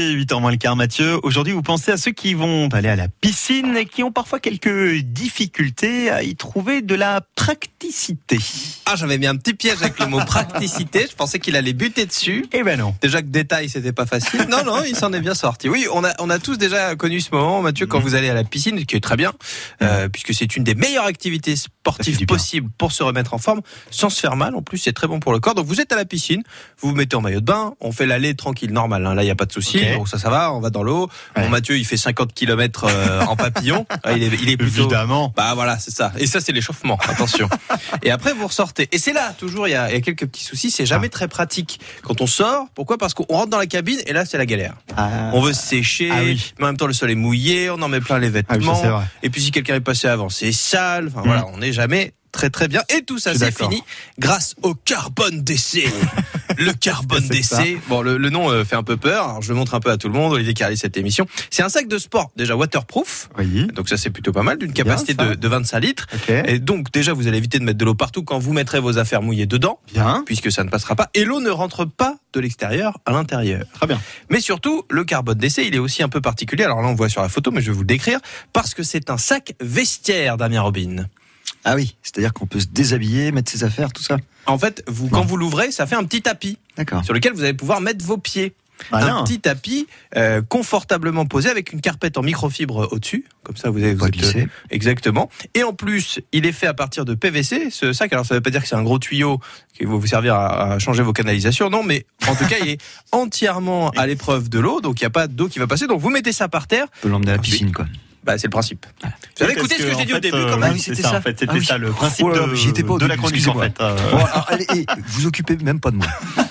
8h moins le quart, Mathieu. Aujourd'hui, vous pensez à ceux qui vont aller à la piscine et qui ont parfois quelques difficultés à y trouver de la praticité. Ah, j'avais mis un petit piège avec le mot praticité. Je pensais qu'il allait buter dessus. Eh ben non. Déjà que détail, c'était pas facile. Non, non, il s'en est bien sorti. Oui, on a, on a tous déjà connu ce moment, Mathieu, quand Mhm. vous allez à la piscine, qui est très bien, euh, puisque c'est une des meilleures activités sportives du bien. possibles pour se remettre en forme, sans se faire mal. En plus, c'est très bon pour le corps. Donc, vous êtes à la piscine, vous vous mettez en maillot de bain, on fait l'aller tranquille, normal. hein. Là, il y a pas de souci. Donc, ça, ça va. On va dans l'eau. Bon, Ouais. Mathieu, il fait 50 km en papillon. Ah, il est, il est plutôt. Évidemment. Bah voilà, c'est ça. Et ça, c'est l'échauffement. Attention. et après, vous ressortez. Et c'est là, toujours, il y a, il y a quelques petits soucis. C'est jamais très pratique quand on sort. Pourquoi? Parce qu'on rentre dans la cabine et là, c'est la galère. Ah. On veut se sécher, Ah oui. mais en même temps, le sol est mouillé. On en met plein les Ah oui, vêtements. ça, et puis, si quelqu'un est passé avant, c'est sale. Enfin, Mm. voilà, on n'est jamais très très bien. Et tout ça, c'est fini grâce au carbone d'essai. le carbone d'essai. Bon, le, le nom euh, fait un peu peur. Alors, je le montre un peu à tout le monde. Olivier réalise cette émission. C'est un sac de sport déjà waterproof. Oui. Donc ça c'est plutôt pas mal, d'une capacité de, de 25 litres. Et donc déjà vous allez éviter de mettre de l'eau partout quand vous mettrez vos affaires mouillées dedans, Bien. puisque ça ne passera pas. Et l'eau ne rentre pas de l'extérieur à l'intérieur. Très bien. Mais surtout, le carbone d'essai, il est aussi un peu particulier. Alors là on voit sur la photo, mais je vais vous le décrire, parce que c'est un sac vestiaire, Damien Robin. Ah oui, c'est-à-dire qu'on peut se déshabiller, mettre ses affaires, tout ça. En fait, vous, quand vous l'ouvrez, ça fait un petit tapis sur lequel vous allez pouvoir mettre vos pieds. un Malin. petit tapis euh, confortablement posé avec une carpette en microfibre au-dessus. Comme ça, vous avez vous êtes, euh, exactement. Et en plus, il est fait à partir de PVC. Ce sac, alors ça ne veut pas dire que c'est un gros tuyau qui va vous servir à, à changer vos canalisations, non. Mais en tout cas, il est entièrement à l'épreuve de l'eau, donc il n'y a pas d'eau qui va passer. Donc vous mettez ça par terre. On peut l'emmener à la Ah, piscine, quoi. Bah, c'est le principe. Vous avez écouté ce que, j'ai dit au début, fait, quand euh, même. oui, c'est c'était ça, ça. en fait, c'était Ah oui. ça le principe Oh de, étais pas de la chronique en fait. Euh, Bon, alors, allez, et vous occupez même pas de moi.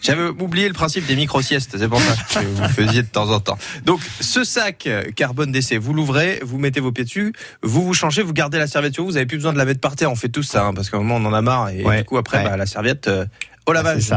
J'avais oublié le principe des micro-siestes, c'est pour ça que vous faisiez de temps en temps. Donc, ce sac euh, carbone d'essai, vous l'ouvrez, vous mettez vos pieds dessus, vous vous changez, vous gardez la serviette sur vous, vous avez plus besoin de la mettre par terre, on fait tous ça, hein, parce qu'à un moment on en a marre, et Ouais, du coup après, ouais. bah, la serviette euh, au lavage. c'est ça.